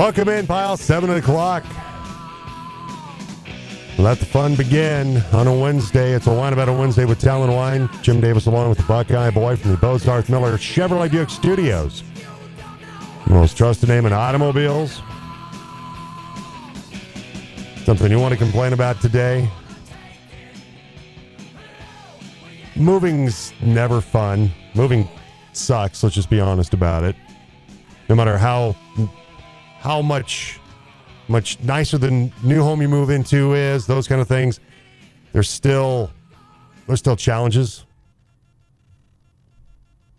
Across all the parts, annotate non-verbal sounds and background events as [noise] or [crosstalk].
Welcome in, pile. Seven o'clock. Let the fun begin on a Wednesday. It's a wine about a Wednesday with Talon Wine. Jim Davis along with the Buckeye Boy from the Bozarth Miller Chevrolet Buick Studios. Most trusted name in automobiles. Something you want to complain about today? Moving's never fun. Moving sucks. Let's just be honest about it. No matter how how much much nicer the new home you move into is, those kind of things. There's still there's still challenges.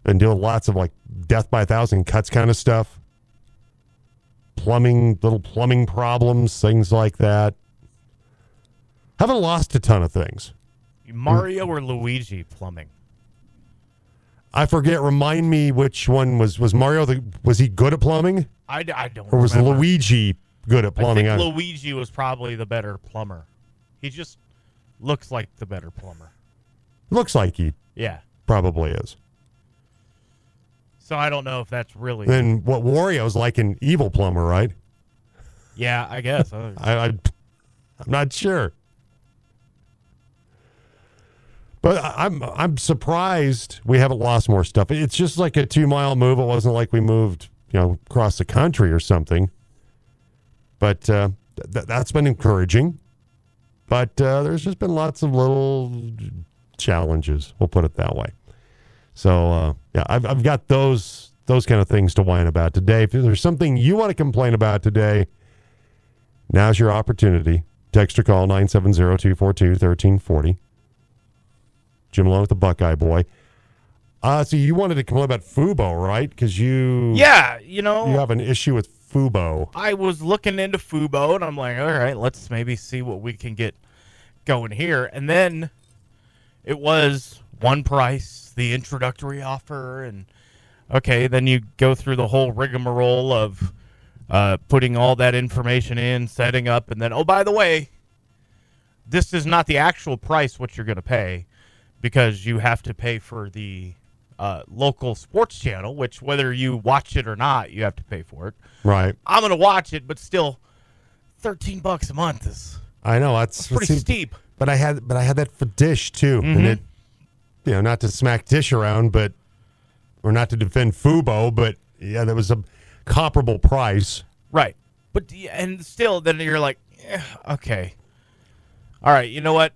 Deal with lots of like death by a thousand cuts kind of stuff. Plumbing, little plumbing problems, things like that. Haven't lost a ton of things. Mario or Luigi plumbing? I forget. Remind me which one was was Mario? The, was he good at plumbing, I, I don't. or was remember. Luigi good at plumbing? I think I- Luigi was probably the better plumber. He just looks like the better plumber. looks like he Yeah. probably is. So I don't know if that's really. Then what? Wario's like an evil plumber, right? yeah, I guess. [laughs] I, I I'm not sure. But I'm I'm surprised we haven't lost more stuff. It's just like a two mile move. It wasn't like we moved, you know, across the country or something. But uh, th- that's been encouraging. But uh, there's just been lots of little challenges. We'll put it that way. So uh, yeah, I've I've got those those kind of things to whine about today. If there's something you want to complain about today, Now's your opportunity. Text or call 970-242-1340. Jim along with the Buckeye Boy. Uh, so you wanted to complain about Fubo, right? Because you yeah, you know, you have an issue with Fubo. I was looking into Fubo and I'm like, all right, let's maybe see what we can get going here. And then it was one price, the introductory offer, and okay, then you go through the whole rigmarole of uh, putting all that information in, setting up, and then oh, by the way, this is not the actual price what you're going to pay because you have to pay for the uh, local sports channel, which whether you watch it or not, you have to pay for it. Right. I'm gonna watch it, but still, thirteen bucks a month is I know that's pretty see, steep. But I had but I had that for Dish too. And Mhm. it you know, not to smack Dish around, but or not to defend Fubo, but yeah, that was a comparable price. Right, but and still, then you're like, eh, okay, all right. You know what?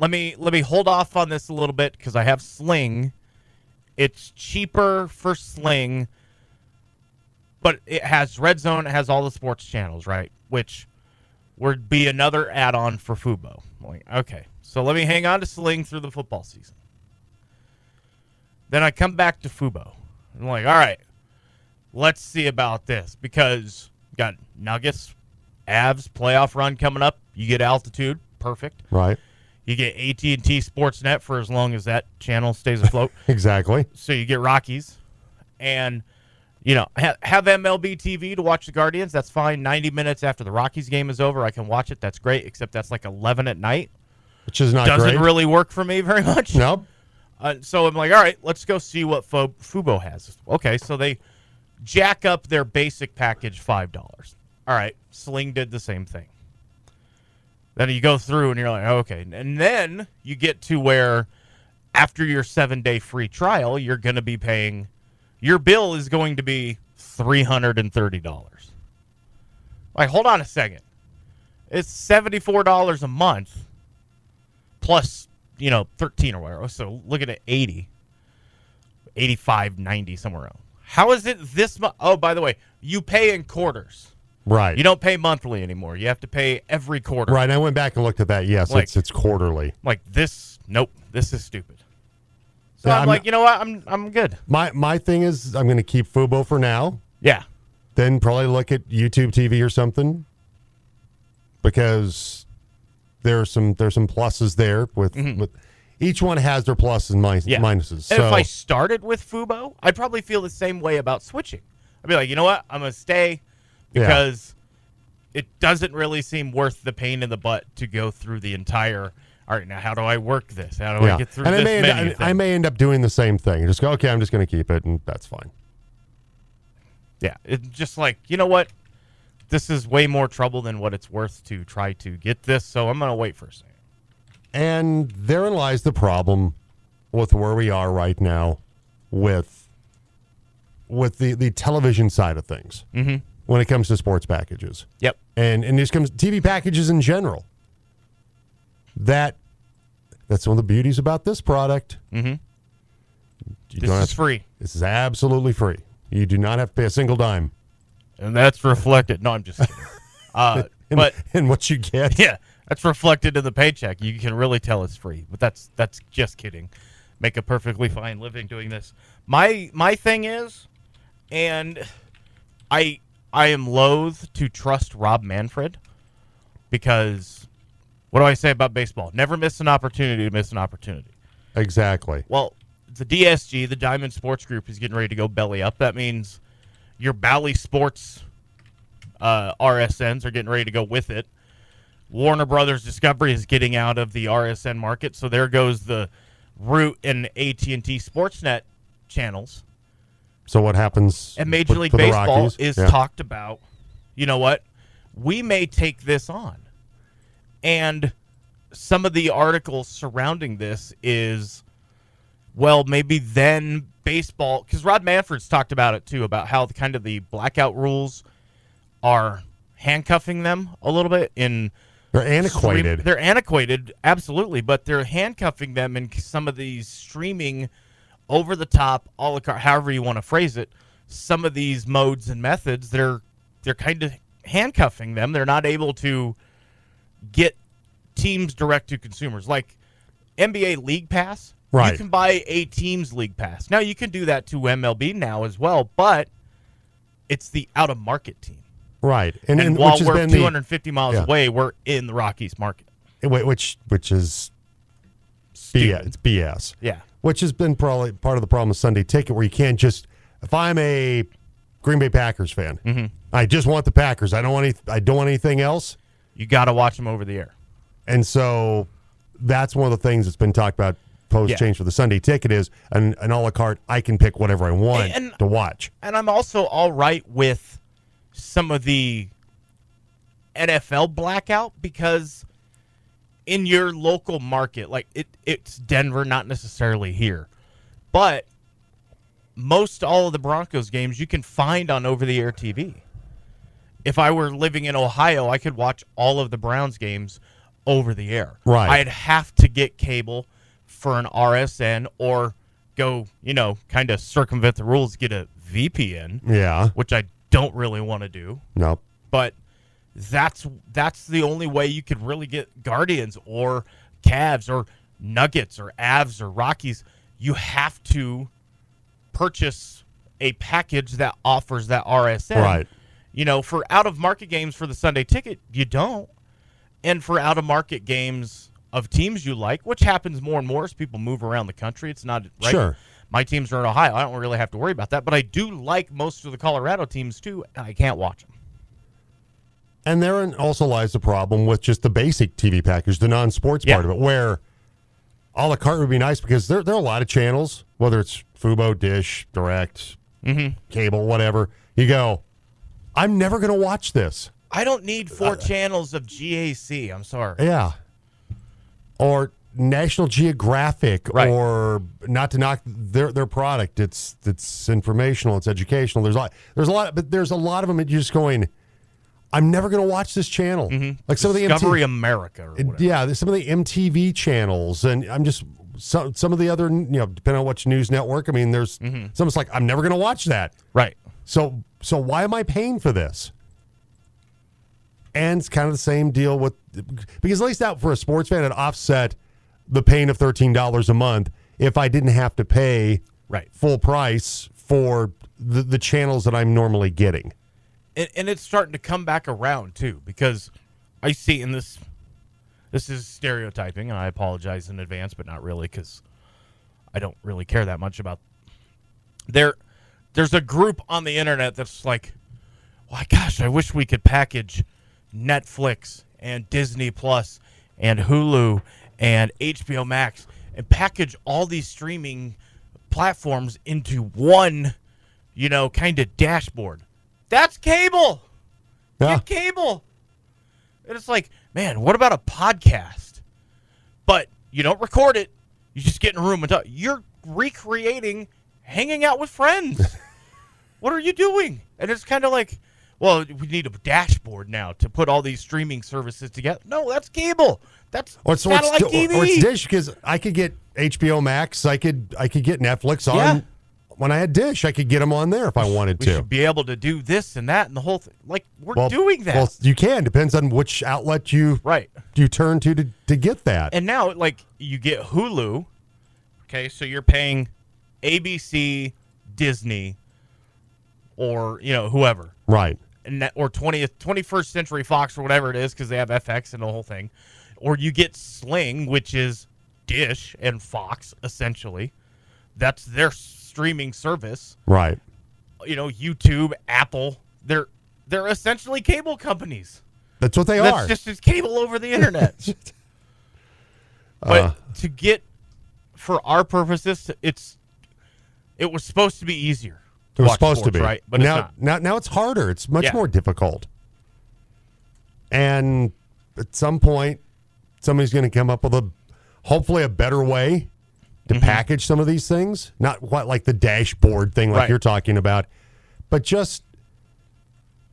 Let me let me hold off on this a little bit because I have Sling. It's cheaper for Sling, but it has Red Zone. It has all the sports channels, right? Which would be another add-on for Fubo. Okay, so let me hang on to Sling through the football season. Then I come back to Fubo. I'm like, all right, let's see about this because got Nuggets, Avs playoff run coming up. You get altitude, perfect. Right. You get AT and T Sportsnet for as long as that channel stays afloat. [laughs] Exactly. so you get Rockies, and you know ha- have MLB TV to watch the Guardians. That's fine. Ninety minutes after the Rockies game is over, I can watch it. That's great. Except that's like eleven at night. Which is not Doesn't great. really work for me very much. Nope. [laughs] Uh, so I'm like, all right, let's go see what Fo- Fubo has. Okay, so they jack up their basic package five dollars. All right, Sling did the same thing. Then you go through and you're like, oh, okay, and then you get to where after your seven day free trial, you're going to be paying. Your bill is going to be three hundred and thirty dollars. Like, hold on a second. It's seventy four dollars a month plus you know 13 or whatever so look at it 80 85 90 somewhere else how is it this much oh by the way you pay in quarters Right. you don't pay monthly anymore you have to pay every quarter Right. I went back and looked at that. Yes, Like- it's it's quarterly. like this nope this is stupid so Yeah, i'm, I'm- like you know what i'm i'm good My my thing is I'm going to keep Fubo for now. yeah Then probably look at YouTube TV or something because there's some there's some pluses there with with each one has their pluses and minus, Mm-hmm. yeah minuses. and So if i started with fubo i'd probably feel the same way about switching i'd be like you know what i'm gonna stay Yeah. because it doesn't really seem worth the pain in the butt to go through the entire. All right, now how do I work this? How do I get through and I this may, menu end, I thing? may end up doing the same thing. Just go, okay, I'm just going to keep it, and that's fine. yeah, it's just like you know what. this is way more trouble than what it's worth to try to get this. So I'm gonna wait for a second. And therein lies the problem with where we are right now with with the, the television side of things Mm-hmm. When it comes to sports packages. Yep. And and this comes TV packages in general. That that's one of the beauties about this product. Mm-hmm. You This is have- free, this is absolutely free. You do not have to pay a single dime. and that's reflected. No, I'm just kidding. [laughs] Uh, but in what you get. yeah, that's reflected in the paycheck. You can really tell it's free, but that's that's just kidding. Make a perfectly fine living doing this. My my thing is, and I I am loath to trust Rob Manfred because what do I say about baseball? Never miss an opportunity to miss an opportunity. Exactly. Well, the DSG, the Diamond Sports Group, is getting ready to go belly up. That means your Bally Sports uh, RSNs are getting ready to go with it. Warner Brothers Discovery is getting out of the RSN market, so there goes the Root and AT and T Sportsnet channels. So what happens? And Major with- League Baseball is Yeah. talked about. You know what? We may take this on, and some of the articles surrounding this is, well, maybe then baseball because Rob Manfred's talked about it too about how the kind of the blackout rules are handcuffing them a little bit in They're antiquated. Stream- they're antiquated, absolutely, but they're handcuffing them in some of these streaming, over the top, a la carte, however you want to phrase it. Some of these modes and methods, they're they're kind of handcuffing them. They're not able to get teams direct to consumers like NBA League Pass. Right. You can buy a team's league pass. Now you can do that to MLB now as well, but it's the out of market team. right. And, And, and while which we're been the- 250 miles yeah. away, we're in the Rockies market. Which which is BS. It's BS. Yeah. Which has been probably part of the problem with Sunday Ticket, where you can't just. If I'm a Green Bay Packers fan, Mm-hmm. I just want the Packers. I don't want any, I don't want anything else. You got to watch them over the air. And so that's one of the things that's been talked about post Yeah. change for the Sunday Ticket is an, an a la carte. I can pick whatever I want And- to watch. And I'm also all right with some of the NFL blackout because in your local market, like it, it's Denver, not necessarily here, but most all of the Broncos games you can find on over the air TV. If I were living in Ohio, I could watch all of the Browns games over the air. Right. I'd have to get cable for an RSN or go, you know, kind of circumvent the rules, get a VPN, Yeah. which I don't really want to do. No. But that's that's the only way you could really get Guardians or Cavs or Nuggets or Avs or Rockies. You have to purchase a package that offers that RSN. Right. You know, for out of market games for the Sunday ticket, you don't. And for out of market games of teams you like, which happens more and more as people move around the country, it's not right. Sure. My teams are in Ohio. I don't really have to worry about that, but I do like most of the Colorado teams too, and I can't watch them. And therein also lies the problem with just the basic TV package, the non-sports Yeah. part of it, where a la carte would be nice because there, there are a lot of channels, whether it's Fubo, Dish, Direct, Mm-hmm. cable, whatever. You go, I'm never going to watch this. I don't need four channels of GAC. I'm sorry. Yeah. Or National Geographic, Right. or not to knock their their product. It's it's informational, it's educational. There's a lot, there's a lot, but there's a lot of them that you're just going. I'm never going to watch this channel. Mm-hmm. Like some of the Discovery MTV, America or whatever. yeah, some of the MTV channels, and I'm just some some of the other, you know, depending on which news network. I mean, there's mm-hmm. some. It's like I'm never going to watch that. Right. So so why am I paying for this? And it's kind of the same deal with because at least out for a sports fan, it offset the pain of thirteen dollars a month if I didn't have to pay Right. full price for the, the channels that I'm normally getting. And, and it's starting to come back around too because I see in this this is stereotyping and I apologize in advance but not really cuz I don't really care that much about there there's a group on the internet that's like why gosh I wish we could package Netflix and Disney Plus and Hulu and HBO Max and package all these streaming platforms into one you know kind of dashboard that's cable Yeah. Get cable. And it's like, man, what about a podcast? But you don't record it. You just get in a room and talk. You're recreating hanging out with friends. [laughs] what are you doing? And it's kind of like, well, we need a dashboard now to put all these streaming services together. No, that's cable. That's Or it's, or it's, satellite TV. or it's Dish because I could get HBO Max. I could I could get Netflix on Yeah. When I had Dish. I could get them on there if I wanted we to. should be able to do this and that and the whole thing. Like we're doing that. Well, you can. Depends on which outlet you right. you turn to to, to get that. And now, like, you get Hulu. Okay, so you're paying ABC, Disney, or you know whoever, right. and that, or 20th, 21st Century Fox or whatever it is, because they have FX and the whole thing. Or you get Sling, which is Dish and Fox essentially. That's their streaming service. Right. You know, YouTube, Apple. They're they're essentially cable companies. That's what they That's are. just it's cable over the internet. [laughs] but Uh. to get for our purposes, it's it was supposed to be easier. it was supposed to be. right? But now, it's now now it's harder. It's much Yeah. more difficult. And at some point, somebody's going to come up with a hopefully a better way to Mm-hmm. package some of these things. Not quite like the dashboard thing, like Right. you're talking about, but just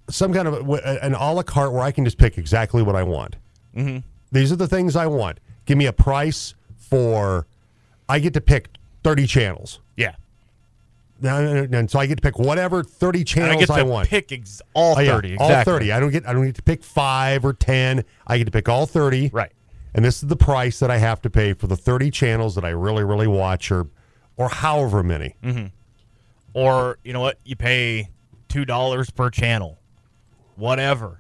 some kind of a, an a la carte where I can just pick exactly what I want. Mm-hmm. These are the things I want. Give me a price for. I get to pick thirty channels. Yeah, And so I get to pick whatever 30 and I channels get I, to want. pick ex- all Oh, yeah, thirty. All 30. I don't get I don't get to pick 5 or 10. I get to pick all 30. Right. And this is the price that I have to pay for the 30 channels that I really really watch or or however many. Mm. Or you know what? You pay two dollars per channel, whatever.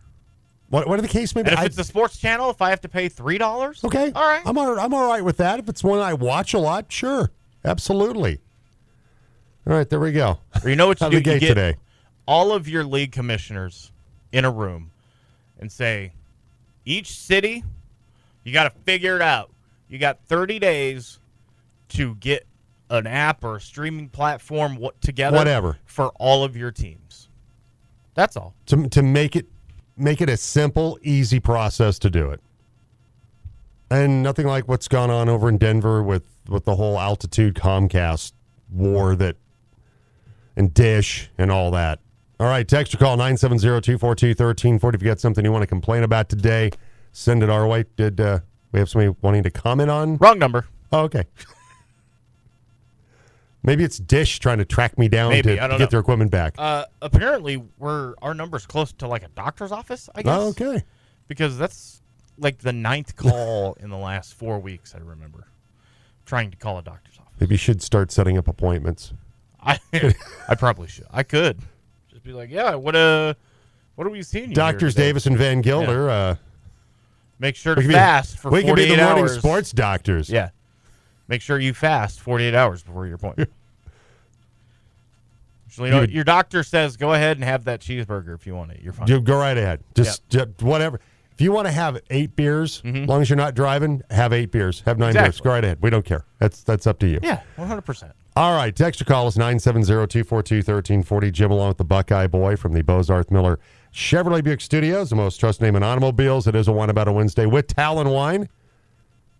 What what are the case maybe? If I- it's a sports channel, if I have to pay three dollars, okay. all right. I'm all, I'm all right with that. If it's one I watch a lot, sure. Absolutely. All right, there we go. Or you know what you do? You get today. all of your league commissioners in a room and say, each city, you got to figure it out. You got 30 days to get an app or a streaming platform what, together Whatever. for all of your teams. That's all. to to make it make it a simple, easy process to do it. And nothing like what's gone on over in Denver with with the whole altitude Comcast war that and Dish and all that. All right, text or call 970-242-1340 if you got something you want to complain about today. Send it our way. Did uh, we have somebody wanting to comment on? Wrong number. Oh, okay. Maybe it's Dish trying to track me down Maybe, to, don't get know. their equipment back. Uh, apparently, we're our number's close to like a doctor's office, I guess. oh, okay. Because that's like the ninth call [laughs] in the last four weeks, I remember. Trying to call a doctor's office. Maybe you should start setting up appointments. I [laughs] I probably should. I could just be like, yeah, what uh, what are we seeing? Doctors? Davis and Van Gilder. Uh, Make sure to fast be- fast for we can be the morning hours. sports doctors. Yeah. Make sure you fast 48 hours before your appointment. [laughs] You know, your doctor says go ahead and have that cheeseburger if you want it. You're fine. You go right ahead. Just, ju- whatever. If you want to have eight beers, as long as you're not driving, have eight beers. Have nine beers. Mm-hmm. Go right ahead. We don't care. That's that's up to you. yeah, 100%. All right. Text or call us 970-242-1340. Jim along with the Buckeye Boy from the Bozarth Miller Chevrolet Buick Studios, the most trusted name in automobiles. It is a Wine About a Wednesday with Talon Wine.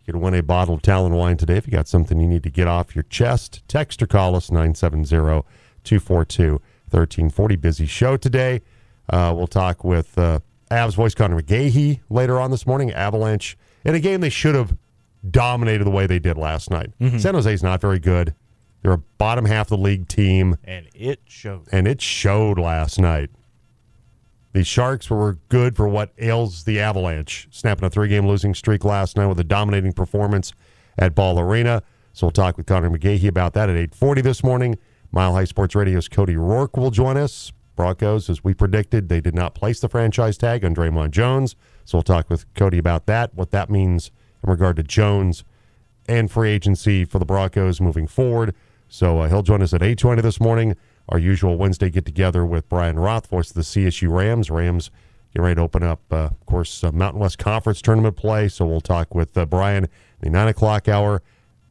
You can win a bottle of Talon Wine today if you got something you need to get off your chest. Text or call us 970-242-1340. Busy show today. Uh, we'll talk with uh, Avs voice Conor McGahey later on this morning. Avalanche in a game they should have dominated the way they did last night. San Jose's not very good. They're a bottom half of the league team, And it showed. and it showed last night. The Sharks were good for what ails the Avalanche, snapping a three game losing streak last night with a dominating performance at Ball Arena. So we'll talk with Conor McGahey about that at 840 this morning. Mile High Sports Radio's Cody Rourke will join us. Broncos, as we predicted, they did not place the franchise tag on Dre'Mont Jones. So we'll talk with Cody about that, what that means in regard to Jones and free agency for the Broncos moving forward. So uh, he'll join us at 8:20 this morning. Our usual Wednesday get together with Brian Roth, voice of the CSU Rams. Rams get ready to open up, uh, of course, uh, Mountain West Conference tournament play. So we'll talk with uh, Brian the nine o'clock hour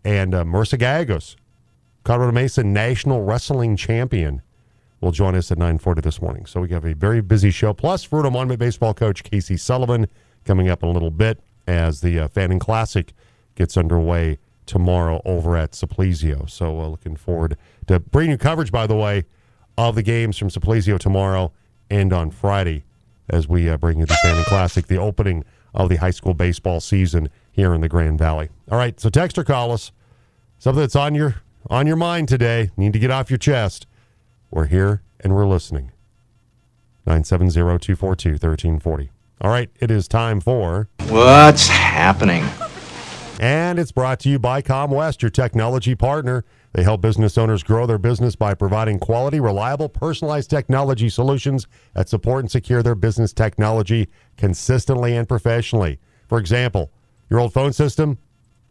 and uh, Marissa Gallegos, Colorado Mesa national wrestling champion, will join us at 9:40 this morning. So we have a very busy show. Plus, Fruita Monument baseball coach Casey Sullivan coming up in a little bit as the uh, Fanning Classic gets underway tomorrow over at Suplizio. So uh, looking forward to bringing you coverage, by the way, of the games from Simplesio tomorrow and on Friday as we uh, bring you the Fanning Classic, the opening of the high school baseball season here in the Grand Valley. All right, so text or call us. Something that's on your on your mind today. Need to get off your chest. We're here and we're listening. 970-242-1340. All right, it is time for What's happening? And it's brought to you by ComWest, your technology partner. They help business owners grow their business by providing quality, reliable, personalized technology solutions that support and secure their business technology consistently and professionally. For example, your old phone system,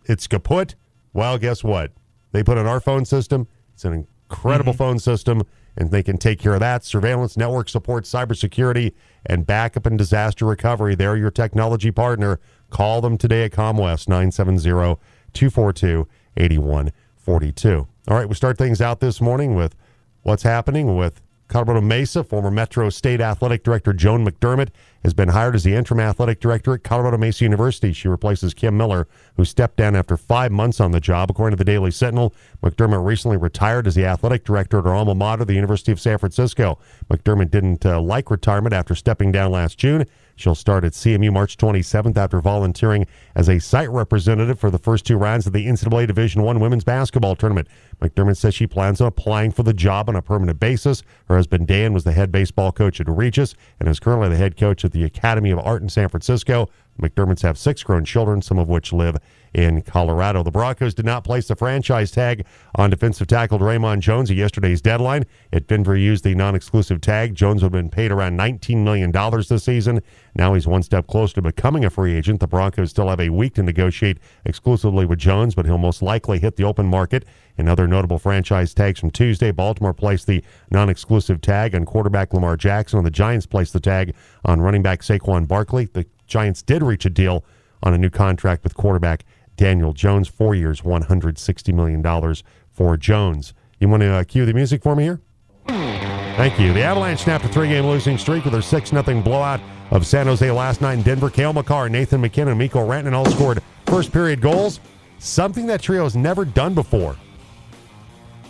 it's kaput. Well, guess what? They put in our phone system. It's an incredible mm-hmm. phone system, and they can take care of that. Surveillance, network support, cybersecurity, and backup and disaster recovery. They're your technology partner. Call them today at ComWest, 970 242 8142. All right, we start things out this morning with what's happening with Colorado Mesa. Former Metro State Athletic Director Joan McDermott has been hired as the interim athletic director at Colorado Mesa University. She replaces Kim Miller, who stepped down after five months on the job. According to the Daily Sentinel, McDermott recently retired as the athletic director at her alma mater, the University of San Francisco. McDermott didn't uh, like retirement after stepping down last June. She'll start at CMU March 27th after volunteering as a site representative for the first two rounds of the NCAA Division One women's basketball tournament. McDermott says she plans on applying for the job on a permanent basis. Her husband Dan was the head baseball coach at Regis and is currently the head coach at the Academy of Art in San Francisco. McDermott's have six grown children, some of which live in Colorado. The Broncos did not place the franchise tag on defensive tackle Dre'Mont Jones at yesterday's deadline. If Denver used the non exclusive tag, Jones would have been paid around $19 million this season. Now he's one step closer to becoming a free agent. The Broncos still have a week to negotiate exclusively with Jones, but he'll most likely hit the open market. And other notable franchise tags from Tuesday Baltimore placed the non exclusive tag on quarterback Lamar Jackson, and the Giants placed the tag on running back Saquon Barkley. The Giants did reach a deal on a new contract with quarterback Daniel Jones, four years, $160 million for Jones. You want to uh, cue the music for me here? Thank you. The Avalanche snapped a three game losing streak with their 6 0 blowout of San Jose last night in Denver. Cale Makar, Nathan MacKinnon, Mikko Rantanen all scored first period goals, something that trio has never done before.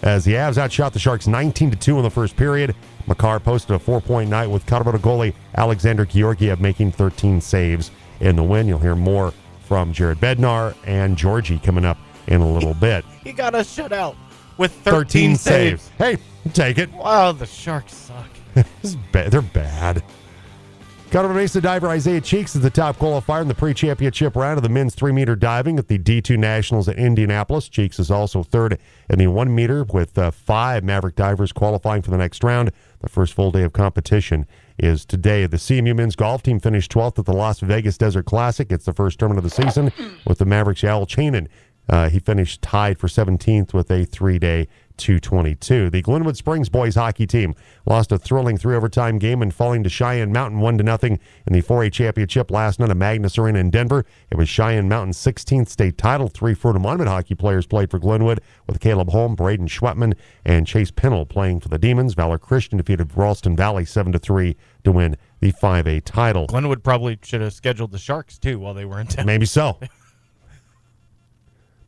As the Avs outshot the Sharks 19 to 2 in the first period, Makar posted a four point night with Colorado goalie Alexander Georgiev making 13 saves in the win. You'll hear more from Jared Bednar and Georgie coming up in a little bit. [laughs] He got us shut out with 13, saves. Hey, take it. Wow, the Sharks suck. [laughs] Ba- they're bad. Colorado Mesa diver Isaiah Cheeks is the top qualifier in the pre-championship round of the men's three-meter diving at the D2 Nationals at Indianapolis. Cheeks is also third in the one meter with uh, five Maverick divers qualifying for the next round. The first full day of competition is today. The CMU men's golf team finished 12th at the Las Vegas Desert Classic. It's the first tournament of the season with the Mavericks' Al Chanin. Uh, he finished tied for 17th with a three-day 222. The Glenwood Springs boys hockey team lost a thrilling three overtime game and falling to Cheyenne Mountain 1 to nothing in the 4A championship last night at Magness Arena in Denver. It was Cheyenne Mountain's 16th state title. Three Fruita Monument hockey players played for Glenwood with Caleb Holm, Braden Schwetman, and Chase Pennell playing for the Demons. Valor Christian defeated Ralston Valley 7 to 3 to win the 5A title. Glenwood probably should have scheduled the Sharks too while they were in town. Maybe so. [laughs]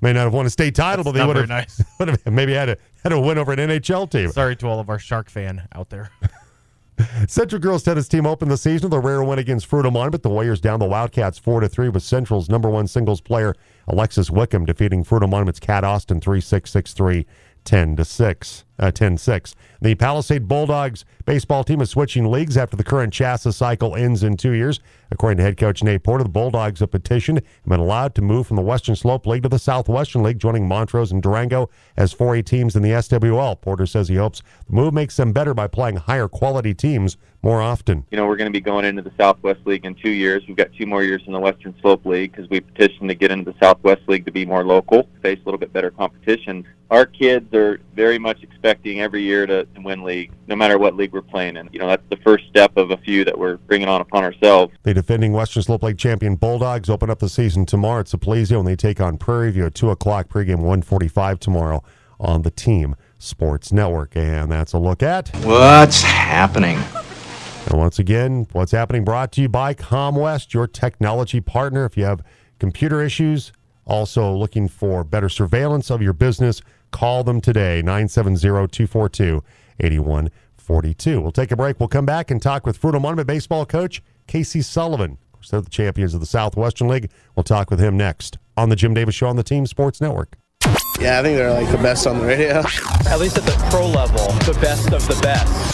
May not have won a state title, That's but they would have, nice. [laughs] would have [laughs] maybe had a had a win over an NHL team. Sorry to all of our Shark fan out there. [laughs] Central girls tennis team opened the season with a rare win against Fruita but The Warriors down the Wildcats four to three with Central's number one singles player Alexis Wickham defeating Fruita Monument's Cat Austin three six six three. 10 to 6, uh, 10 6. The Palisade Bulldogs baseball team is switching leagues after the current CHSAA cycle ends in two years. According to head coach Nate Porter, the Bulldogs have petitioned and been allowed to move from the Western Slope League to the Southwestern League, joining Montrose and Durango as 4A teams in the SWL. Porter says he hopes the move makes them better by playing higher quality teams more often. You know, we're going to be going into the Southwest League in two years. We've got two more years in the Western Slope League because we petitioned to get into the Southwest League to be more local, face a little bit better competition. Our kids are very much expecting every year to, to win league, no matter what league we're playing in. You know, that's the first step of a few that we're bringing on upon ourselves. The defending Western Slope League champion Bulldogs open up the season tomorrow at Suplizio, and they take on Prairie View at 2 o'clock. Pregame 145 tomorrow on the team Sports Network. And that's a look at What's happening? And once again, what's happening brought to you by ComWest, your technology partner. If you have computer issues, also looking for better surveillance of your business, call them today, 970 242 8142. We'll take a break. We'll come back and talk with Fruita Monument baseball coach Casey Sullivan. Of course, they're the champions of the Southwestern League. We'll talk with him next on the Jim Davis Show on the Team Sports Network. Yeah, I think they're like the best on the radio. At least at the pro level, the best of the best.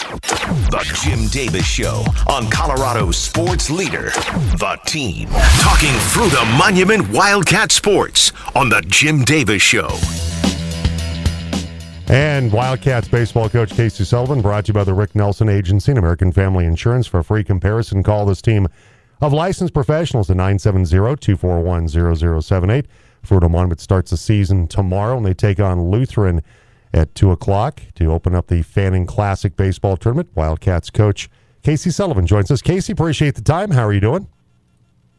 The Jim Davis Show on Colorado's sports leader, The Team. Talking through the Monument Wildcat Sports on The Jim Davis Show. And Wildcats baseball coach Casey Sullivan brought to you by the Rick Nelson Agency and American Family Insurance. For a free comparison, call this team of licensed professionals at 970-241-0078. Fruita Monument starts the season tomorrow, and they take on Lutheran at 2 o'clock to open up the Fanning Classic Baseball Tournament. Wildcats coach Casey Sullivan joins us. Casey, appreciate the time. How are you doing?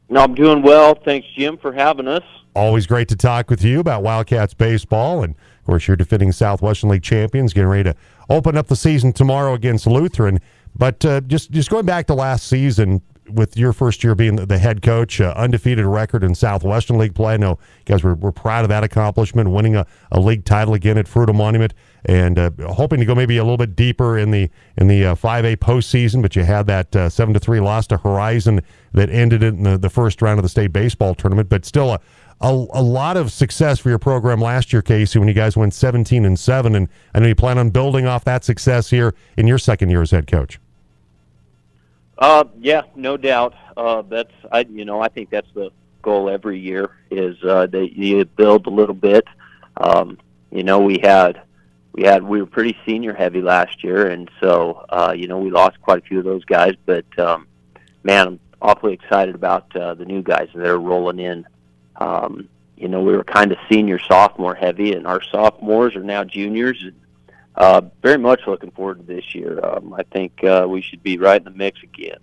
No, I'm doing well. Thanks, Jim, for having us. Always great to talk with you about Wildcats baseball. And, of course, you're defending Southwestern League champions, getting ready to open up the season tomorrow against Lutheran. But uh, just, just going back to last season, with your first year being the head coach, uh, undefeated record in Southwestern League play. I know guys were, were proud of that accomplishment, winning a, a league title again at Fruita Monument, and uh, hoping to go maybe a little bit deeper in the in the uh, 5A postseason. But you had that uh, seven to three loss to Horizon that ended in the, the first round of the state baseball tournament. But still a, a, a lot of success for your program last year, Casey, when you guys went 17 and seven, and I know you plan on building off that success here in your second year as head coach. Uh, yeah, no doubt. Uh, that's I, you know, I think that's the goal every year is uh, that you build a little bit. Um, you know, we had we had we were pretty senior heavy last year, and so uh, you know we lost quite a few of those guys. But um, man, I'm awfully excited about uh, the new guys that are rolling in. Um, you know, we were kind of senior sophomore heavy, and our sophomores are now juniors. Uh, very much looking forward to this year. Um, I think uh, we should be right in the mix again.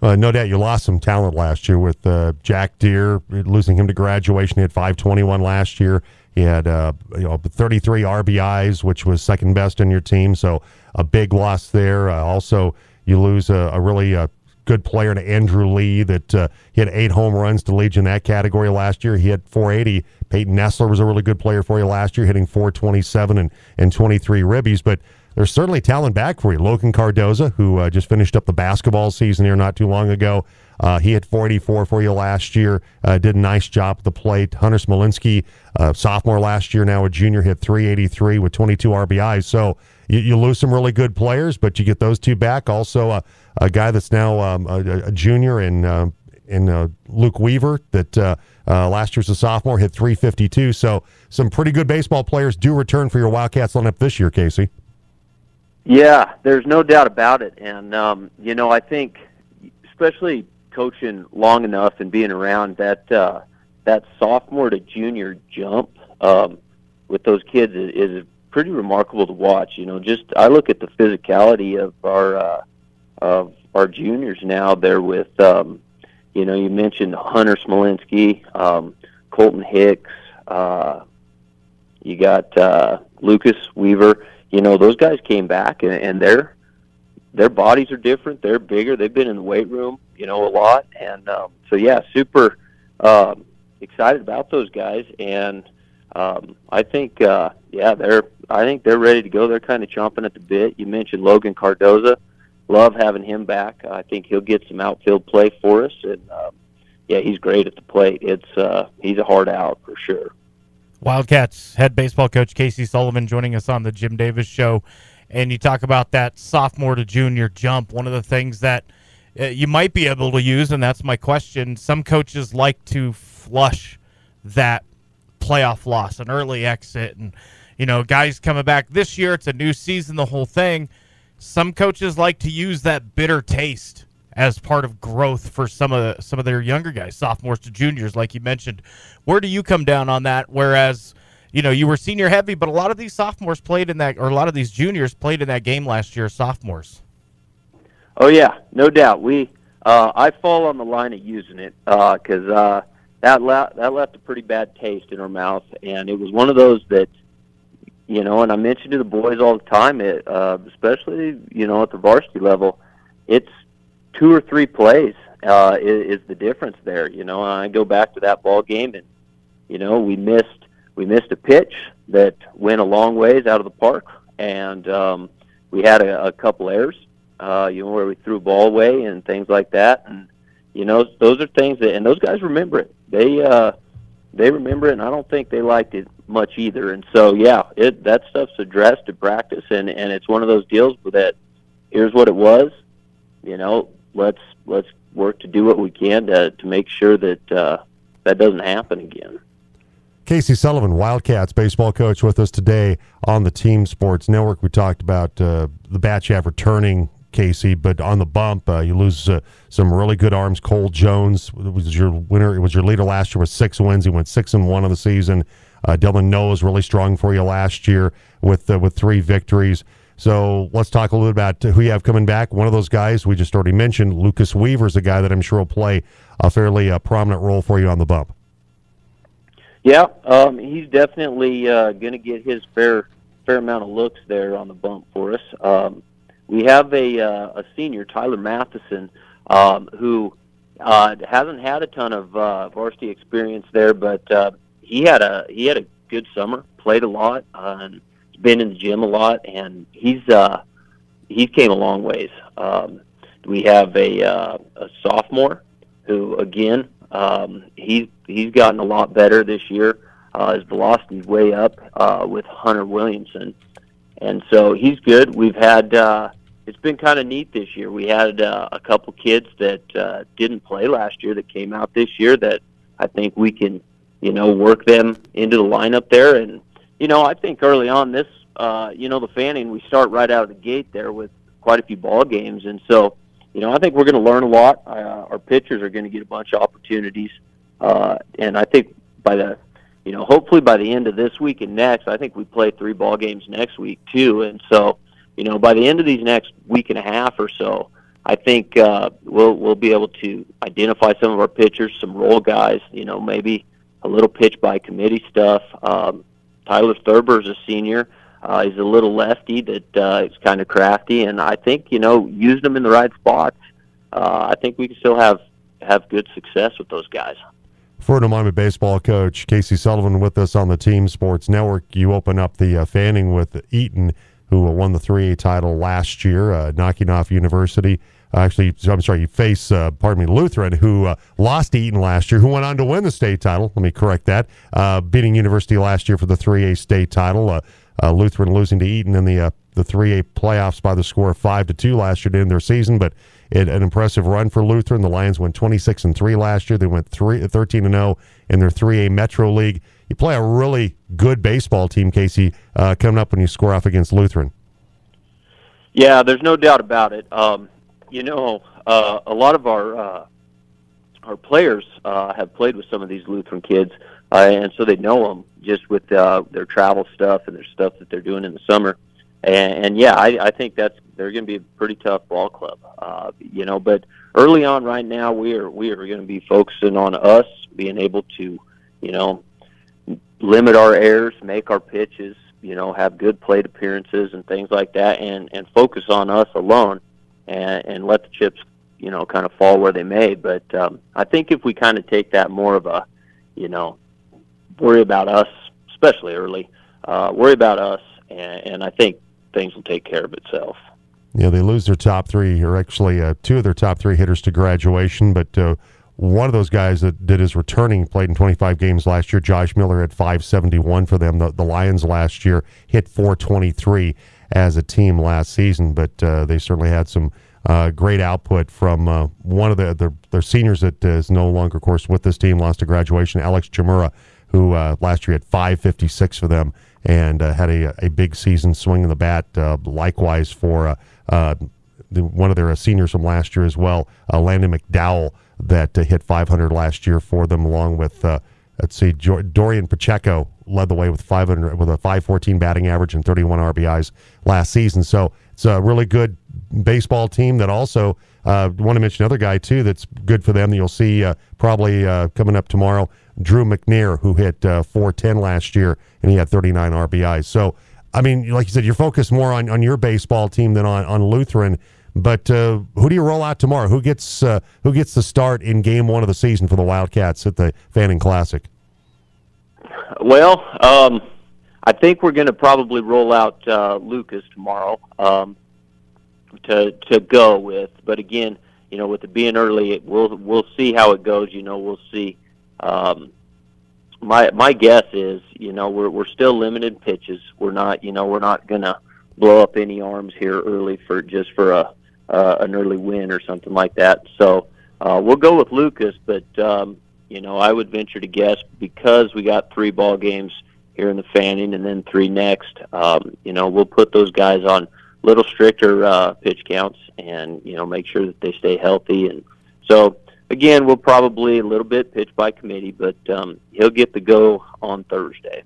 Uh, no doubt you lost some talent last year with uh, Jack Deere, losing him to graduation. He had 521 last year. He had uh, you know 33 RBIs, which was second best in your team. So a big loss there. Uh, also, you lose a, a really uh, good player to Andrew Lee that uh, he had eight home runs to lead you in that category last year. He had 480. Peyton Nessler was a really good player for you last year, hitting 427 and, and 23 ribbies. But there's certainly talent back for you. Logan Cardoza, who uh, just finished up the basketball season here not too long ago. Uh, he hit 484 for you last year. Uh, did a nice job at the plate. Hunter Smolinski, uh, sophomore last year, now a junior, hit 383 with 22 RBIs. So you, you, lose some really good players, but you get those two back. Also, uh, a guy that's now um, a, a, junior in uh, in uh, Luke Weaver that uh, uh, last year's a sophomore hit 352. So some pretty good baseball players do return for your Wildcats lineup this year, Casey. Yeah, there's no doubt about it, and um, you know I think especially coaching long enough and being around that uh, that sophomore to junior jump um, with those kids is, is pretty remarkable to watch. You know, just I look at the physicality of our uh, of our juniors now. They're with, um, you know, you mentioned Hunter Smolinski, um, Colton Hicks. Uh, you got uh, Lucas Weaver. You know, those guys came back and, and their their bodies are different. They're bigger. They've been in the weight room, you know, a lot. And um, so, yeah, super um, excited about those guys. And um, I think, uh, yeah, they're I think they're ready to go. They're kind of chomping at the bit. You mentioned Logan Cardoza love having him back. I think he'll get some outfield play for us, and um, yeah, he's great at the plate. It's uh, he's a hard out for sure. Wildcats head baseball coach Casey Sullivan joining us on the Jim Davis Show, and you talk about that sophomore to junior jump. One of the things that uh, you might be able to use, and that's my question. Some coaches like to flush that playoff loss, an early exit, and you know, guys coming back this year. It's a new season, the whole thing some coaches like to use that bitter taste as part of growth for some of the, some of their younger guys, sophomores to juniors, like you mentioned. Where do you come down on that? Whereas, you know, you were senior heavy, but a lot of these sophomores played in that, or a lot of these juniors played in that game last year, sophomores. Oh yeah, no doubt. We, uh, I fall on the line of using it because uh, uh, that le- that left a pretty bad taste in her mouth, and it was one of those that you know, and I mentioned to the boys all the time, it, uh, especially you know at the varsity level, it's two or three plays uh, is, is the difference there. You know, I go back to that ball game, and you know we missed we missed a pitch that went a long ways out of the park, and um, we had a, a couple errors. Uh, you know, where we threw ball away and things like that, and you know those are things that and those guys remember it. They uh, they remember it, and I don't think they liked it much either. And so, yeah, it that stuff's addressed at practice, and and it's one of those deals that here's what it was. You know, let's let's work to do what we can to to make sure that uh, that doesn't happen again. Casey Sullivan, Wildcats baseball coach, with us today on the Team Sports Network. We talked about uh, the Bat Shaft returning Casey, but on the bump, uh, you lose uh, some really good arms. Cole Jones was your winner. It was your leader last year with six wins. He went six and one of the season. Uh, Dylan Noah was really strong for you last year with uh, with three victories. So let's talk a little bit about who you have coming back. One of those guys we just already mentioned, Lucas Weaver, is a guy that I'm sure will play a fairly uh, prominent role for you on the bump. Yeah, um, he's definitely uh, going to get his fair fair amount of looks there on the bump for us. Um, we have a uh, a senior, Tyler Matheson, um, who uh, hasn't had a ton of uh, varsity experience there, but uh, he had a he had a good summer, played a lot, uh, and been in the gym a lot, and he's uh, he's came a long ways. Um, we have a uh, a sophomore who again um, he's he's gotten a lot better this year. Uh, his velocity's way up uh, with Hunter Williamson and so he's good. We've had uh, it's been kind of neat this year. We had uh, a couple kids that uh, didn't play last year that came out this year that I think we can you know work them into the lineup there. And you know I think early on this uh, you know the fanning we start right out of the gate there with quite a few ball games, and so you know I think we're going to learn a lot. Uh, our pitchers are going to get a bunch of opportunities, uh, and I think by the you know, hopefully by the end of this week and next, I think we play three ball games next week too. And so, you know, by the end of these next week and a half or so, I think uh, we'll we'll be able to identify some of our pitchers, some role guys. You know, maybe a little pitch by committee stuff. Um, Tyler Thurber is a senior. Uh, he's a little lefty that uh, is kind of crafty, and I think you know, using them in the right spots, uh, I think we can still have have good success with those guys. Fruita Monument baseball coach Casey Sullivan with us on the Team Sports Network. You open up the uh, fanning with Eaton, who won the 3A title last year, uh, knocking off University. Uh, actually, I'm sorry, you face, uh, pardon me, Lutheran, who uh, lost Eaton last year, who went on to win the state title. Let me correct that. Uh, beating University last year for the 3A state title. Lutheran losing to Eaton in the the 3A playoffs by the score of 5 to 2 last year to end their season, but it, an impressive run for Lutheran. The Lions went 26 and 3 last year. They went 3, 13 and 0 in their 3A Metro League. You play a really good baseball team, Casey, uh, coming up when you score off against Lutheran. Yeah, there's no doubt about it. Um, you know, uh, a lot of our uh, our players uh, have played with some of these Lutheran kids, uh, and so they know them just with uh, their travel stuff and their stuff that they're doing in the summer. And, and yeah, I, I think that's they're going to be a pretty tough ball club, uh, you know. But early on, right now, we are we are going to be focusing on us being able to, you know, limit our errors, make our pitches, you know, have good plate appearances and things like that, and and focus on us alone, and and let the chips, you know, kind of fall where they may. But um, I think if we kind of take that more of a, you know, worry about us, especially early, uh, worry about us, and, and I think things will take care of itself. Yeah, they lose their top three, or actually uh, two of their top three hitters to graduation, but uh, one of those guys that did his returning played in 25 games last year. Josh Miller had 571 for them. The, the Lions last year hit 423 as a team last season, but uh, they certainly had some uh, great output from uh, one of the, the their seniors that is no longer, of course, with this team. Lost to graduation, Alex Chimura, who uh, last year had 556 for them and uh, had a, a big season swinging the bat. Uh, likewise for uh, uh, the, one of their seniors from last year as well, Landon McDowell, that hit 500 last year for them, along with let's see, Dorian Pacheco led the way with 500 with a 514 batting average and 31 RBIs last season. So it's a really good baseball team that also uh, want to mention another guy too that's good for them that you'll see uh, probably uh, coming up tomorrow. Drew McNair, who hit uh, 410 last year, and he had 39 RBIs. So I mean, like you said, you're focused more on, on your baseball team than on, on Lutheran. But uh, who do you roll out tomorrow? Who gets uh, who gets the start in Game One of the season for the Wildcats at the Fanning Classic? Well, um, I think we're going to probably roll out uh, Lucas tomorrow um, to to go with. But again, you know, with it being early, we'll we'll see how it goes. You know, we'll see. Um, my my guess is, you know, we're we're still limited pitches. We're not, you know, we're not to blow up any arms here early for just for a uh, an early win or something like that. So uh, we'll go with Lucas, but um, you know, I would venture to guess because we got three ball games here in the Fanning and then three next. Um, you know, we'll put those guys on little stricter uh, pitch counts and you know make sure that they stay healthy. And so again, we'll probably a little bit pitch by committee, but um, he'll get the go on Thursday.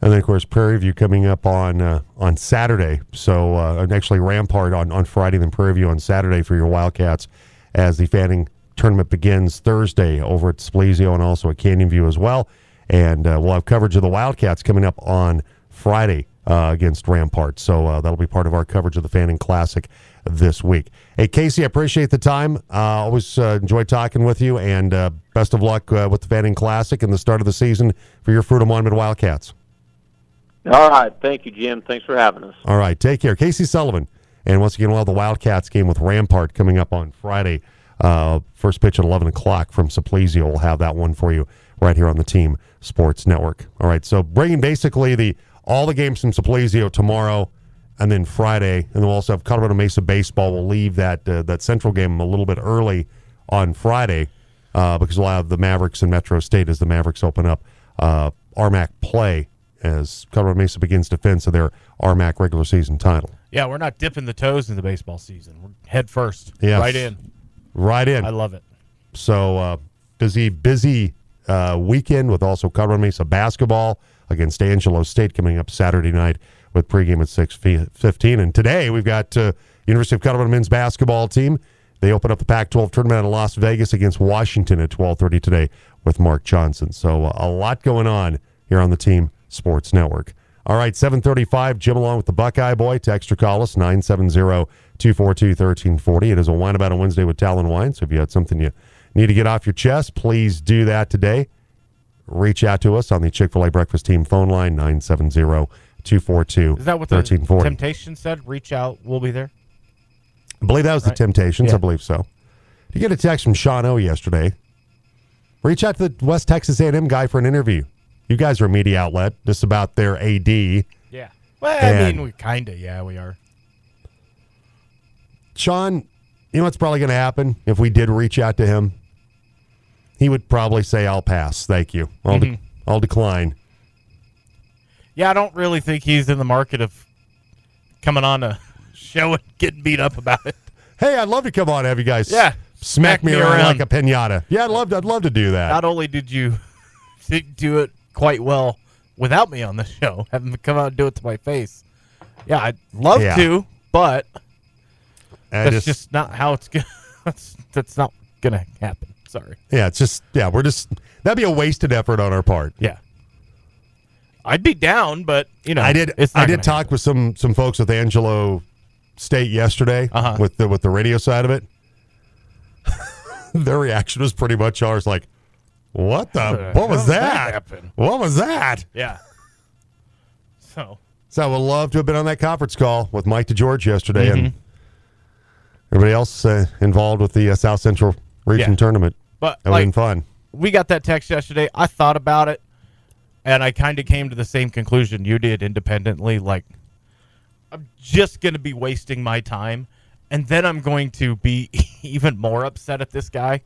And then, of course, Prairie View coming up on uh, on Saturday. So, uh, actually, Rampart on, on Friday, then Prairie View on Saturday for your Wildcats as the Fanning tournament begins Thursday over at Suplizio and also at Canyon View as well. And uh, we'll have coverage of the Wildcats coming up on Friday uh, against Rampart. So uh, that'll be part of our coverage of the Fanning Classic this week. Hey, Casey, I appreciate the time. Uh, always uh, enjoy talking with you, and uh, best of luck uh, with the Fanning Classic and the start of the season for your Fruita Monument Wildcats. All right. Thank you, Jim. Thanks for having us. All right. Take care. Casey Sullivan. And once again, we'll have the Wildcats game with Rampart coming up on Friday. Uh, first pitch at 11 o'clock from Suplizio. We'll have that one for you right here on the Team Sports Network. All right. So bringing basically the all the games from Suplizio tomorrow and then Friday. And then we'll also have Colorado Mesa Baseball. We'll leave that, uh, that Central game a little bit early on Friday uh, because we'll have the Mavericks and Metro State as the Mavericks open up uh, RMAC play as Colorado Mesa begins defense of their RMAC regular season title. Yeah, we're not dipping the toes in the baseball season. We're head first, Yes. right in. Right in. I love it. So uh, busy, busy uh, weekend with also Colorado Mesa basketball against Angelo State coming up Saturday night with pregame at six fifteen. And today we've got uh, University of Colorado men's basketball team. They open up the Pac-12 tournament in Las Vegas against Washington at twelve thirty today with Mark Johnson. So uh, a lot going on here on the Team Sports Network. All right, 735, Jim along with the Buckeye Boy. Text or call us, 970-242-1340. It is a wine about a Wednesday with Talon Wine. So if you had something you need to get off your chest, please do that today. Reach out to us on the Chick-fil-A Breakfast Team phone line, 970-242-1340. Is that what the Temptation said? Reach out, we'll be there. I believe that was the Temptations. Yeah. I believe so. You get a text from Sean O yesterday. Reach out to the West Texas A&M guy for an interview. You guys are a media outlet. This is about their AD. Yeah. Well, I And- mean, we kind of, yeah, we are. Sean, you know what's probably going to happen if we did reach out to him? He would probably say, "I'll pass. Thank you. I'll, Mm-hmm. I'll decline." Yeah, I don't really think he's in the market of coming on a [laughs] show and getting beat up about it. Hey, I'd love to come on have you guys Yeah. smack, Smack me me around, around. like a pinata. Yeah, I'd love to, I'd love to do that. Not only did you [laughs] do it quite well without me on the show, [laughs] having come out and do it to my face. Yeah, I'd love Yeah. to, but I that's just- just, not how it's gonna. That's that's not gonna happen. Sorry. yeah, it's just yeah, we're just that'd be a wasted effort on our part. Yeah. I'd be down, but you know, I did. I did talk with some some folks with Angelo State yesterday Uh-huh. with the with the radio side of it. [laughs] Their reaction was pretty much ours. Like, what the? What was that that? What was that? Yeah. So So I would love to have been on that conference call with Mike DeGeorge yesterday and Mm-hmm. everybody else uh, involved with the uh, South Central Region Yeah. tournament. But That like fun. we got that text yesterday. I thought about it, and I kind of came to the same conclusion you did independently. Like, I'm just going to be wasting my time, and then I'm going to be [laughs] even more upset at this guy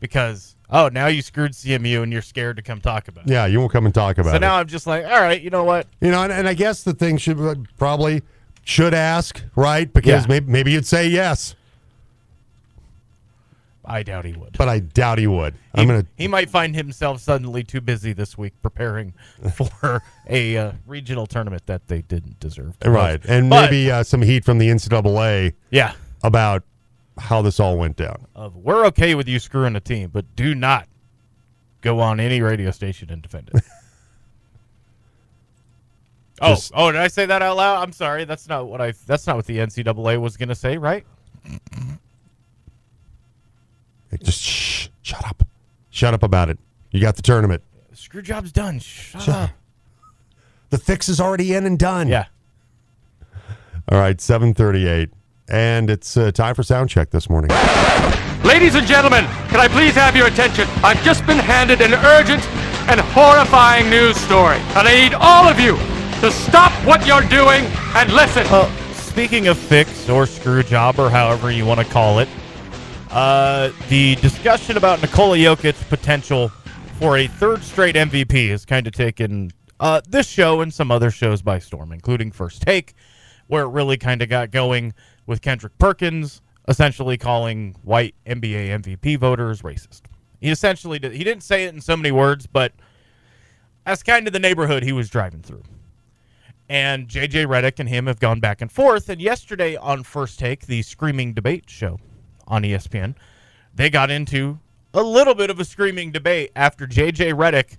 because oh, now you screwed CMU and you're scared to come talk about it. Yeah, you won't come and talk about So it. now I'm just like, all right, you know what? You know, and, and I guess the thing should probably should ask, right? Because Yeah. maybe, maybe you'd say yes, I doubt he would. but I doubt he would. He, I'm gonna. he might find himself suddenly too busy this week preparing [laughs] for a uh, regional tournament that they didn't deserve. to Right, and But- maybe uh, some heat from the NCAA yeah, about how this all went down. of we're okay with you screwing a team, but do not go on any radio station and defend it. [laughs] Oh, Just- oh, did I say that out loud? I'm sorry. That's not what I. That's not what the NCAA was going to say, right? Just shh, shut up. Shut up about it. You got the tournament. The screw job's done. Shut Shut up. [laughs] The fix is already in and done. Yeah. All right, 738. And it's uh, time for sound check this morning. Ladies and gentlemen, can I please have your attention? I've just been handed an urgent and horrifying news story, and I need all of you to stop what you're doing and listen. Well, speaking of fix or screw job or however you want to call it, uh, the discussion about Nikola Jokic's potential for a third straight MVP has kind of taken uh, this show and some other shows by storm, including First Take, where it really kind of got going with Kendrick Perkins essentially calling white NBA MVP voters racist. He essentially did, he didn't say it in so many words, but that's kind of the neighborhood he was driving through and JJ Redick and him have gone back and forth. And yesterday on First Take, the screaming debate show on ESPN, they got into a little bit of a screaming debate after JJ Redick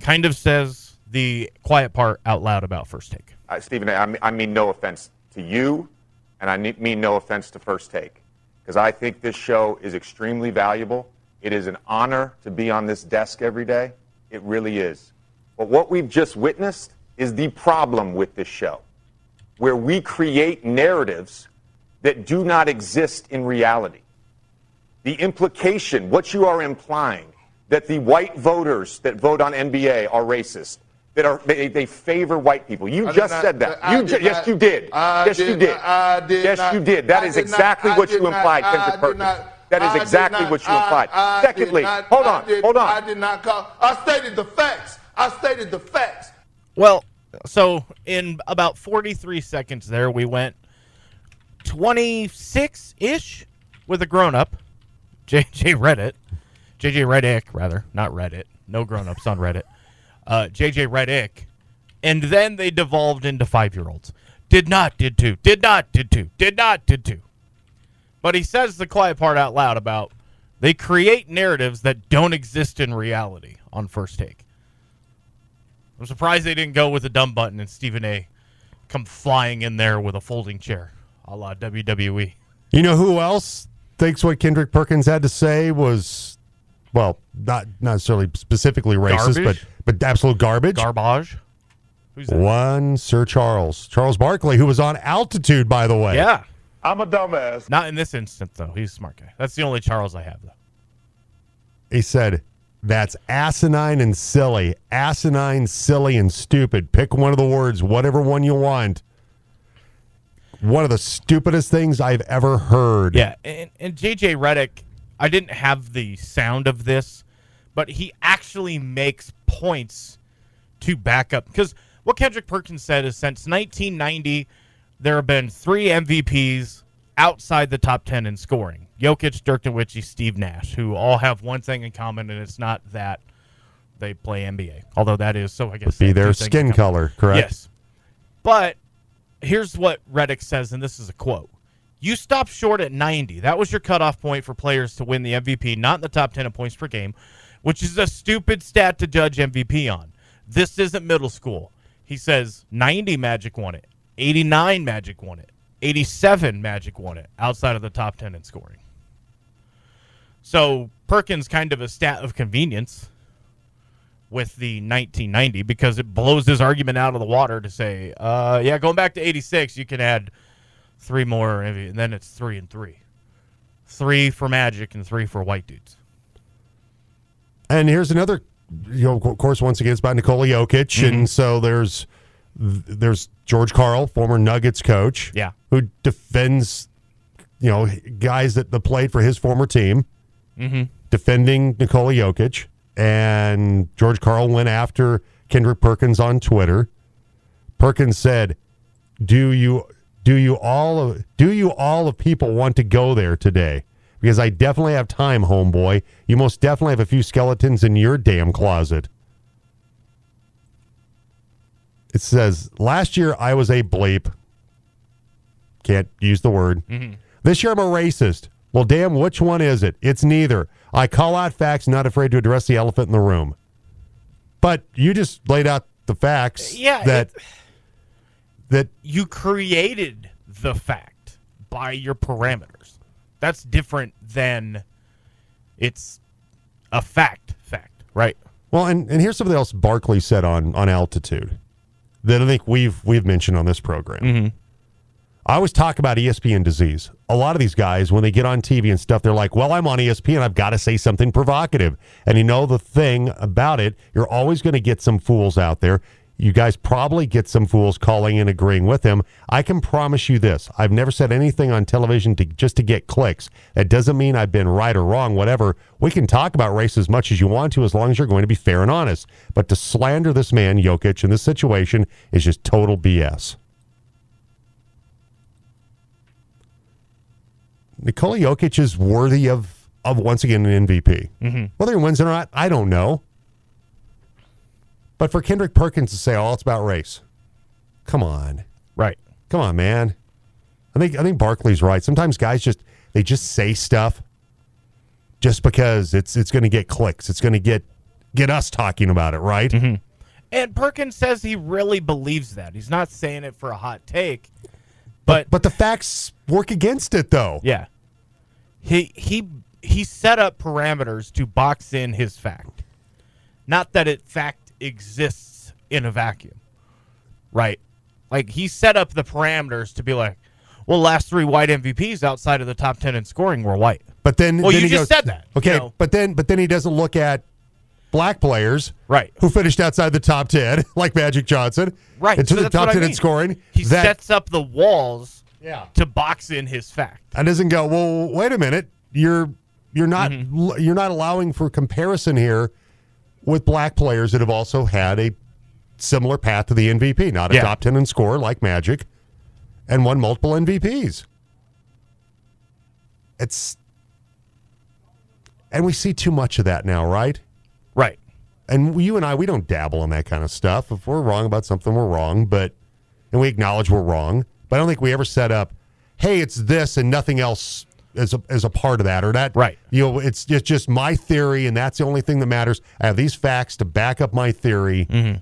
kind of says the quiet part out loud about First Take. uh, Stephen, I mean, I mean no offense to you, and I mean no offense to First Take, because I think this show is extremely valuable. It is an honor to be on this desk every day. It really is. But what we've just witnessed is the problem with this show, where we create narratives that do not exist in reality. The implication, what you are implying, that the white voters that vote on NBA are racist, that are they, they favor white people. You I just not- said that. I You did ju- yes, you did. I yes, did you did. not- I did yes, not- you did. That I is did exactly I what you implied, I Kendrick Perkins. not- that is I exactly not- what you implied. I did Secondly, not- hold on, did- hold on. I did not call. I stated the facts. I stated the facts. Well, so in about 43 seconds there, we went 26 ish with a grown up, JJ [laughs] Reddit, JJ Redick, rather, not Reddit. No grown ups on Reddit. Uh, JJ Redick. And then they devolved into five year olds. Did not, did two, did not, did two, did not, did two. But he says the quiet part out loud about they create narratives that don't exist in reality on first take. I'm surprised they didn't go with a dumb button and Stephen A. come flying in there with a folding chair, a la. WWE. You know who else thinks what Kendrick Perkins had to say was, well, not not necessarily specifically racist, Garbage? but but absolute garbage. Garbage. Who's that? One Sir Charles Charles Barkley, who was on altitude, by the way. Yeah. I'm a dumbass. Not in this instance, though. He's a smart guy. That's the only Charles I have, though. He said, "That's asinine and silly. Asinine, silly, and stupid. Pick one of the words, whatever one you want." One of the stupidest things I've ever heard. Yeah, and, and JJ Redick, I didn't have the sound of this, but he actually makes points to back up. Because what Kendrick Perkins said is since 1990, there have been three MVPs outside the top 10 in scoring Jokic, Dirk Nowitzki, Steve Nash, who all have one thing in common, and it's not that they play NBA. Although that is, so I guess. Be their two things in skin color, correct? Yes. But here's what Redick says, and this is a quote. You stopped short at 90. That was your cutoff point for players to win the MVP, not in the top 10 in points per game, which is a stupid stat to judge MVP on. This isn't middle school. He says 90 Magic won it, 89 Magic won it, 87 Magic won it outside of the top 10 in scoring. So Perkins kind of a stat of convenience with the 1990 because it blows his argument out of the water to say, uh, yeah, going back to 86, you can add three more, and then it's three and three. Three for Magic and three for white dudes. And here's another, you know, of course, once again, it's about Nikola Jokic, Mm-hmm. and so there's there's George Karl, former Nuggets coach, Yeah. who defends, you know, guys that, that played for his former team, Mm-hmm. defending Nikola Jokic, and George Karl went after Kendrick Perkins on Twitter. Perkins said, "Do you do you all of do you all of people want to go there today?" Because I definitely have time, homeboy. You most definitely have a few skeletons in your damn closet. It says, last year I was a bleep. Can't use the word. Mm-hmm. This year I'm a racist. Well, damn, which one is it? It's neither. I call out facts, not afraid to address the elephant in the room. But you just laid out the facts Yeah, that it- that you created the fact by your parameters. That's different than it's a fact fact, right? Well, and, and here's something else Barkley said on on altitude that I think we've we've mentioned on this program. Mm-hmm. I always talk about ESPN disease. A lot of these guys, when they get on TV and stuff, they're like, "Well, I'm on ESPN. I've got to say something provocative." And you know the thing about it, you're always going to get some fools out there. You guys probably get some fools calling and agreeing with him. I can promise you this: I've never said anything on television to just to get clicks. That doesn't mean I've been right or wrong. Whatever. We can talk about race as much as you want to, as long as you're going to be fair and honest. But to slander this man, Jokic, in this situation is just total BS. Nikola Jokic is worthy of of once again an MVP. Mhm. Whether he wins or not, I don't know. But for Kendrick Perkins to say, "Oh, it's about race," come on, right? Come on, man. I think I think Barkley's right. Sometimes guys just they just say stuff just because it's it's going to get clicks. It's going to get get us talking about it, right? And Perkins says he really believes that. He's not saying it for a hot take. But but the facts work against it though. Yeah. He he he set up parameters to box in his fact. Not that it fact exists in a vacuum. Right? Like he set up the parameters to be like, well, last three white MVPs outside of the top 10 in scoring were white. But then, Well, then you he just goes- said that, Okay, you know. but then but then he doesn't look at black players, right, who finished outside the top ten, [laughs] like Magic Johnson, Right. into so the top what I ten in scoring. He that sets up the walls Yeah. to box in his fact. and doesn't go. Well, wait a minute, you're you're not Mm-hmm. you're not allowing for comparison here with black players that have also had a similar path to the MVP, not a Yeah. top ten in score like Magic, and won multiple MVPs. It's and we see too much of that now, right? And you and I, we don't dabble in that kind of stuff. If we're wrong about something, we're wrong, but and we acknowledge we're wrong. But I don't think we ever set up, hey, it's this and nothing else as a, as a part of that or that. Right. You know, it's just just my theory, and that's the only thing that matters. I have these facts to back up my theory, Mm-hmm.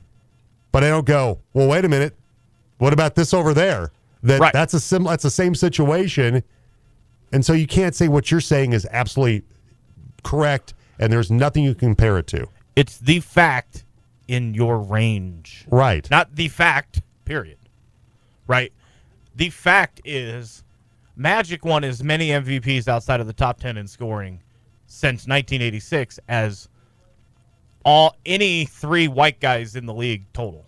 but I don't go. Well, wait a minute. What about this over there? That Right. that's a sim. That's the same situation, and so you can't say what you're saying is absolutely correct, and there's nothing you can compare it to. It's the fact in your range. Right. Not the fact, period. Right? The fact is Magic won as many MVPs outside of the top 10 in scoring since 1986 as all any three white guys in the league total.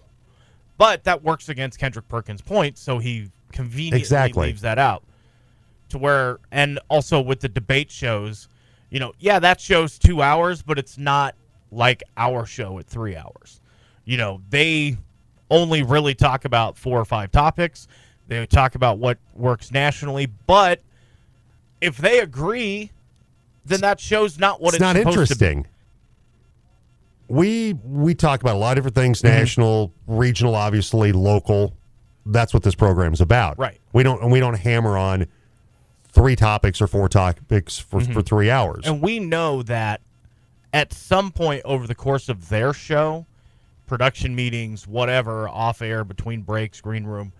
But that works against Kendrick Perkins' point, so he conveniently Exactly. leaves that out. To where and also with the debate shows, you know, yeah, that show's two hours, but it's not like our show at three hours. You know, they only really talk about four or five topics. They talk about what works nationally, but if they agree, then that show's not what it's it's, not supposed to be. interesting. We we talk about a lot of different things: Mm-hmm. national, regional, obviously local. That's what this program is about. Right. We don't and we don't hammer on three topics or four topics for, for three hours. Mm-hmm. And we know that at some point over the course of their show, production meetings, whatever, off air, between breaks, green room,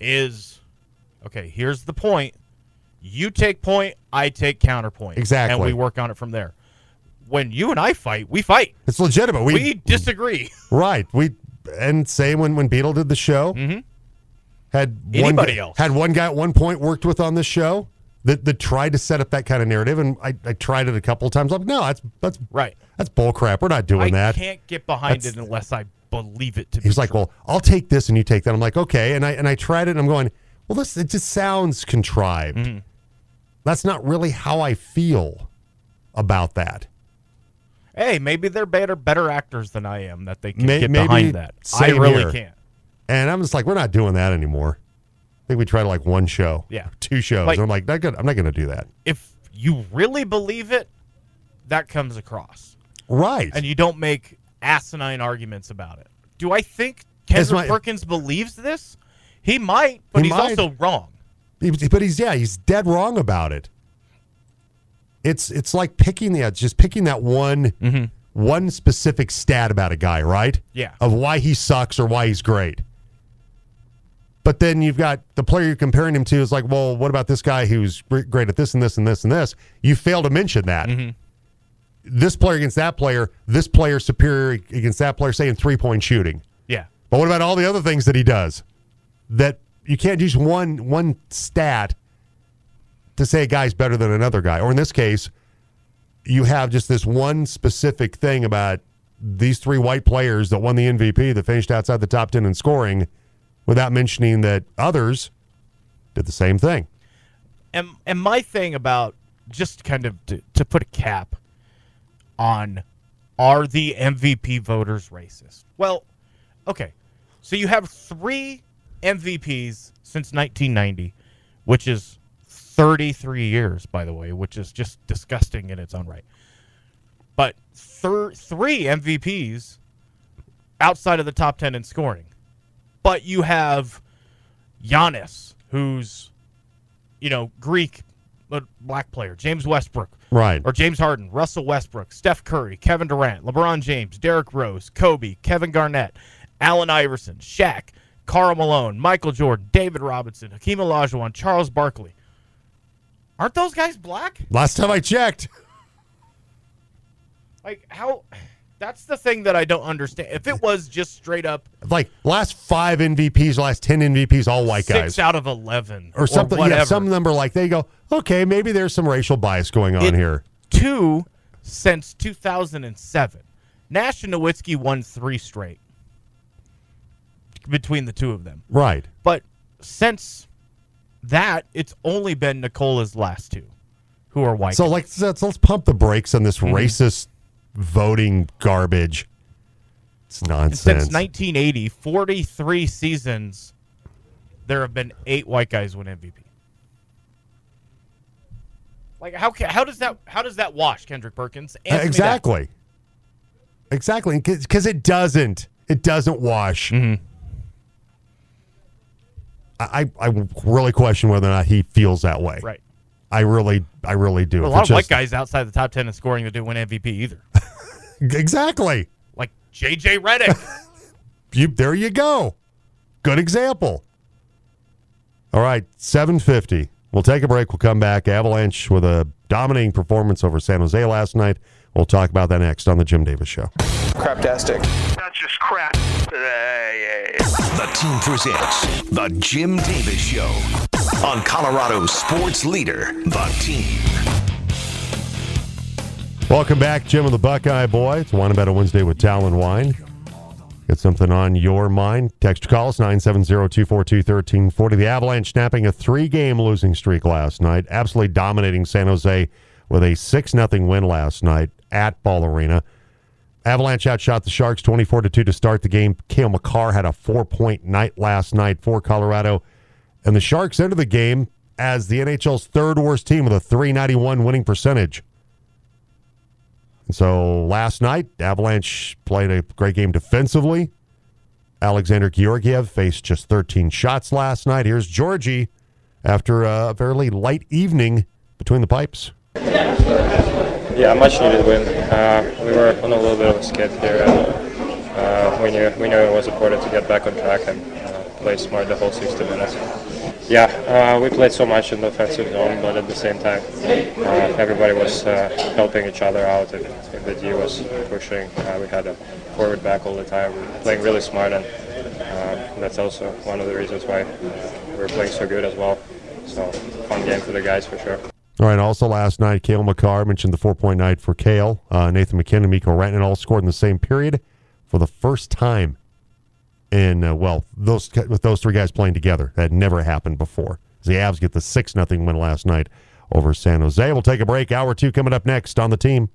is okay, here's the point. You take point, I take counterpoint. Exactly. And we work on it from there. When you and I fight, we fight. It's legitimate. We, We, disagree. [laughs] right. We and same when when Beetle did the show. Mm-hmm. Had one Anybody guy, else. had one guy at one point worked with on this show that that tried to set up that kind of narrative, and I, I tried it a couple of times. I'm like, no, that's that's Right. That's bull crap. We're not doing I that. I can't get behind That's- it unless I believe it to be He's like, well, I'll take this and you take that. I'm like, okay. And I and I tried it and I'm going, well, this it just sounds contrived. Mm-hmm. That's not really how I feel about that. Hey, maybe they're better better actors than I am that they can May- get behind that. I really here. can't. And I'm just like, we're not doing that anymore. I think we tried like one show, Yeah. two shows. Like- I'm like, not good. I'm not going to do that. if you really believe it, that comes across. Right. And you don't make asinine arguments about it. Do I think Kendrick my- Perkins believes this? He might, but He he's might. also wrong. He- But he's yeah, he's dead wrong about it. It's it's like picking the uh, just picking that one mm-hmm. one specific stat about a guy, right? Yeah. Of why he sucks or why he's great. But then you've got the player you're comparing him to is like, well, what about this guy who's great at this and this and this and this? You fail to mention that. Mm-hmm. This player against that player, this player superior against that player, say in three point shooting. Yeah. But what about all the other things that he does? That you can't use one one stat to say a guy's better than another guy. Or in this case, you have just this one specific thing about these three white players that won the MVP that finished outside the top 10 in scoring without mentioning that others did the same thing. And and my thing about just kind of to, to put a cap on are the MVP voters racist? Well, okay. So you have three MVPs since 1990, which is 33 years, by the way, which is just disgusting in its own right. But thir- three MVPs outside of the top 10 in scoring. But you have Giannis, who's, you know, Greek, but black player, James Westbrook, Right. or James Harden, Russell Westbrook, Steph Curry, Kevin Durant, LeBron James, Derrick Rose, Kobe, Kevin Garnett, Allen Iverson, Shaq, Karl Malone, Michael Jordan, David Robinson, Hakeem Olajuwon, Charles Barkley. Aren't those guys black? Last time I checked. Like how? That's the thing that I don't understand. If it was just straight up Like last five MVPs, last 10 MVPs, all white six guys. out of eleven or something. whatever, yeah, some number like they go, okay, maybe there's some racial bias going on It- here. two since 2007. Nash and Nowitzki won three straight between the two of them. Right. But since that, it's only been Nikola's last two, who are white. So like let's, let's pump the brakes on this Mm-hmm. racist voting garbage. It's And nonsense. since 1980, 43 seasons, there have been eight white guys win MVP. Like how how does that how does that wash Kendrick Perkins? Answer exactly. Exactly, because it doesn't. It doesn't wash. Mm-hmm. I I really question whether or not he feels that way. Right. I really, I really do. Are a lot of white guys outside the top 10 in scoring that didn't win MVP either. [laughs] Exactly. like JJ Redick. [laughs] You, there you go. Good example. All right, 750. We'll take a break. We'll come back. Avalanche with a dominating performance over San Jose last night. We'll talk about that next on the Jim Davis Show. Craptastic. That's just crap. The team presents The Jim Davis Show on Colorado Sports Leader, The Team. Welcome back, Jim and the Buckeye Boy. It's One About a Wednesday with Talon Wine. Got something on your mind? Text or call us 970-242-1340. The Avalanche snapping a three-game losing streak last night, absolutely dominating San Jose with a 6-0 win last night at Ball Arena. Avalanche outshot the Sharks 24 to 2 to start the game. Cale Makar had a four point night last night for Colorado. And the Sharks entered the game as the NHL's third worst team with a 391 winning percentage. And so last night, Avalanche played a great game defensively. Alexander Georgiev faced just 13 shots last night. Here's Georgie after a fairly light evening between the pipes. Yeah, much needed win. Uh, we were on a little bit of a skid here, and uh, we knew we knew it was important to get back on track and uh, play smart the whole 60 minutes. Yeah, uh, we played so much in the offensive zone, but at the same time, uh, everybody was uh, helping each other out, and, and the D was pushing. We had a forward back all the time, playing really smart, and that's also one of the reasons why we we're playing so good as well. So, fun game for the guys for sure. All right. Also, last night, Cale Makar mentioned the four point night for Cale. Uh, Nathan MacKinnon, Mikko Rantanen all scored in the same period for the first time in uh, well, those with those three guys playing together. That never happened before. The Avs get the six nothing win last night over San Jose. We'll take a break. Hour two coming up next on the team.